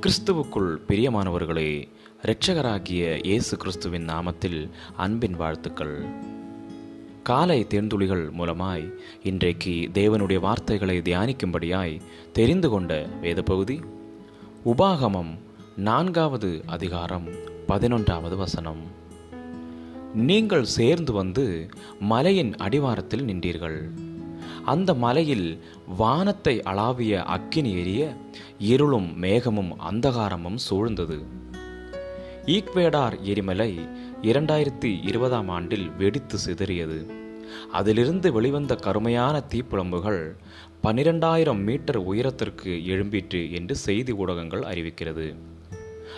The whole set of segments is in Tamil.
கிறிஸ்துவுக்குள் பிரியமானவர்களே இரட்சகராகிய இயேசு கிறிஸ்துவின் நாமத்தில் அன்பின் வாழ்த்துக்கள். காலை தேர்ந்துளிகள் மூலமாய் இன்றைக்கு தேவனுடைய வார்த்தைகளை தியானிக்கும்படியாய் தெரிந்து கொண்ட வேத பகுதி உபாகமம் நான்காவது அதிகாரம் பதினொன்றாவது வசனம். நீங்கள் சேர்ந்து வந்து மலையின் அடிவாரத்தில் நின்றீர்கள். அந்த மலையில் வானத்தை அளாவிய அக்கினி எரிய இருளும் மேகமும் அந்தகாரமும் சூழ்ந்தது. ஈக்வேடார் எரிமலை இரண்டாயிரத்தி இருபதாம் ஆண்டில் வெடித்து சிதறியது. அதிலிருந்து வெளிவந்த கருமையான தீப்புழம்புகள் பனிரெண்டாயிரம் மீட்டர் உயரத்திற்கு எழும்பிற்று என்று செய்தி ஊடகங்கள் அறிவிக்கிறது.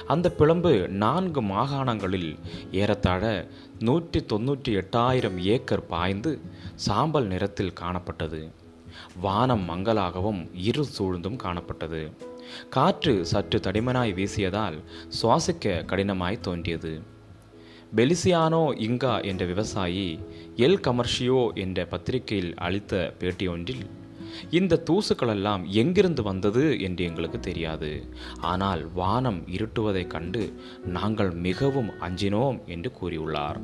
அந்த பிளம்பு நான்கு மாகாணங்களில் ஏறத்தாழ நூற்றி தொன்னூற்றி எட்டாயிரம் ஏக்கர் பாய்ந்து சாம்பல் நிறத்தில் காணப்பட்டது. வானம் மங்கலாகவும் இரு சூழ்ந்தும் காணப்பட்டது. காற்று சற்று தடிமனாய் வீசியதால் சுவாசிக்க கடினமாய் தோன்றியது. பெலிசியானோ இங்கா என்ற விவசாயி எல் கமர்ஷியோ என்ற பத்திரிகையில் அளித்த பேட்டி ஒன்றில் இந்த தூசுக்களெல்லாம் எங்கிருந்து வந்தது என்று எங்களுக்கு தெரியாது. ஆனால் வானம் இருட்டுவதைக் கண்டு நாங்கள் மிகவும் அஞ்சினோம் என்று கூறியுள்ளார்.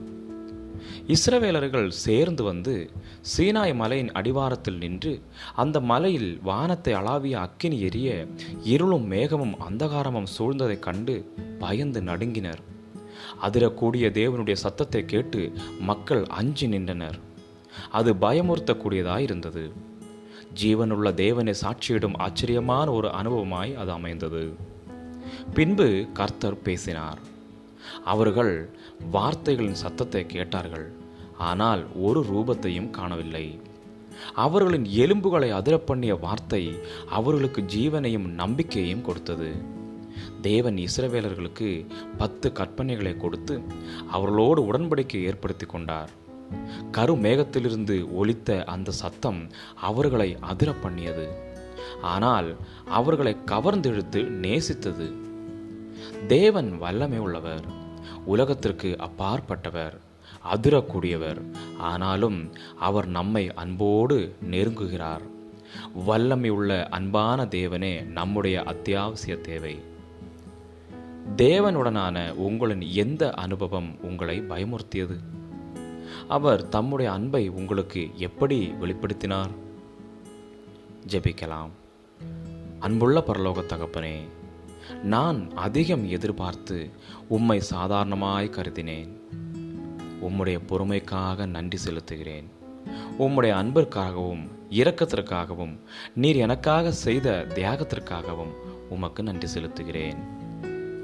இஸ்ரவேலர்கள் சேர்ந்து வந்து சீனாய் மலையின் அடிவாரத்தில் நின்று அந்த மலையில் வானத்தை அளாவிய அக்கினி எரிய இருளும் மேகமும் அந்தகாரமும் சூழ்ந்ததைக் கண்டு பயந்து நடுங்கினர். அதிரக்கூடிய தேவனுடைய சத்தத்தை கேட்டு மக்கள் அஞ்சி நின்றனர். அது பயமுறுத்தக்கூடியதாயிருந்தது. ஜீவனுள்ள தேவனை சாட்சியிடும் ஆச்சரியமான ஒரு அனுபவமாய் அது அமைந்தது. பின்பு கர்த்தர் பேசினார். அவர்கள் வார்த்தைகளின் சத்தத்தை கேட்டார்கள். ஆனால் ஒரு ரூபத்தையும் காணவில்லை. அவர்களின் எலும்புகளை அதிர பண்ணிய வார்த்தை அவர்களுக்கு ஜீவனையும் நம்பிக்கையையும் கொடுத்தது. தேவன் இஸ்ரவேலர்களுக்கு பத்து கற்பனைகளை கொடுத்து அவர்களோடு உடன்படிக்கை ஏற்படுத்தி கொண்டார். கருமேகத்திலிருந்து ஒலித்த அந்த சத்தம் அவர்களை அதிர பண்ணியது ஆனால் அவர்களை கவர்ந்தெழுத்து நேசித்தது. தேவன் வல்லமை உள்ளவர் உலகத்திற்கு அப்பாற்பட்டவர் அதிரக்கூடியவர். ஆனாலும் அவர் நம்மை அன்போடு நெருங்குகிறார். வல்லமை உள்ள அன்பான தேவனே நம்முடைய அத்தியாவசிய தேவை. தேவனுடனான உங்களின் எந்த அனுபவம் உங்களை பயமுறுத்தியது? அவர் தம்முடைய அன்பை உங்களுக்கு எப்படி வெளிப்படுத்தினார்? ஜெபிக்கலாம். அன்புள்ள பரலோக தகப்பனே நான் அதிகம் எதிர்பார்த்து உம்மை சாதாரணமாய் கருதினேன். உம்முடைய பொறுமைக்காக நன்றி செலுத்துகிறேன். உம்முடைய அன்பிற்காகவும் இரக்கத்திற்காகவும் நீர் எனக்காக செய்த தியாகத்திற்காகவும் உமக்கு நன்றி செலுத்துகிறேன்.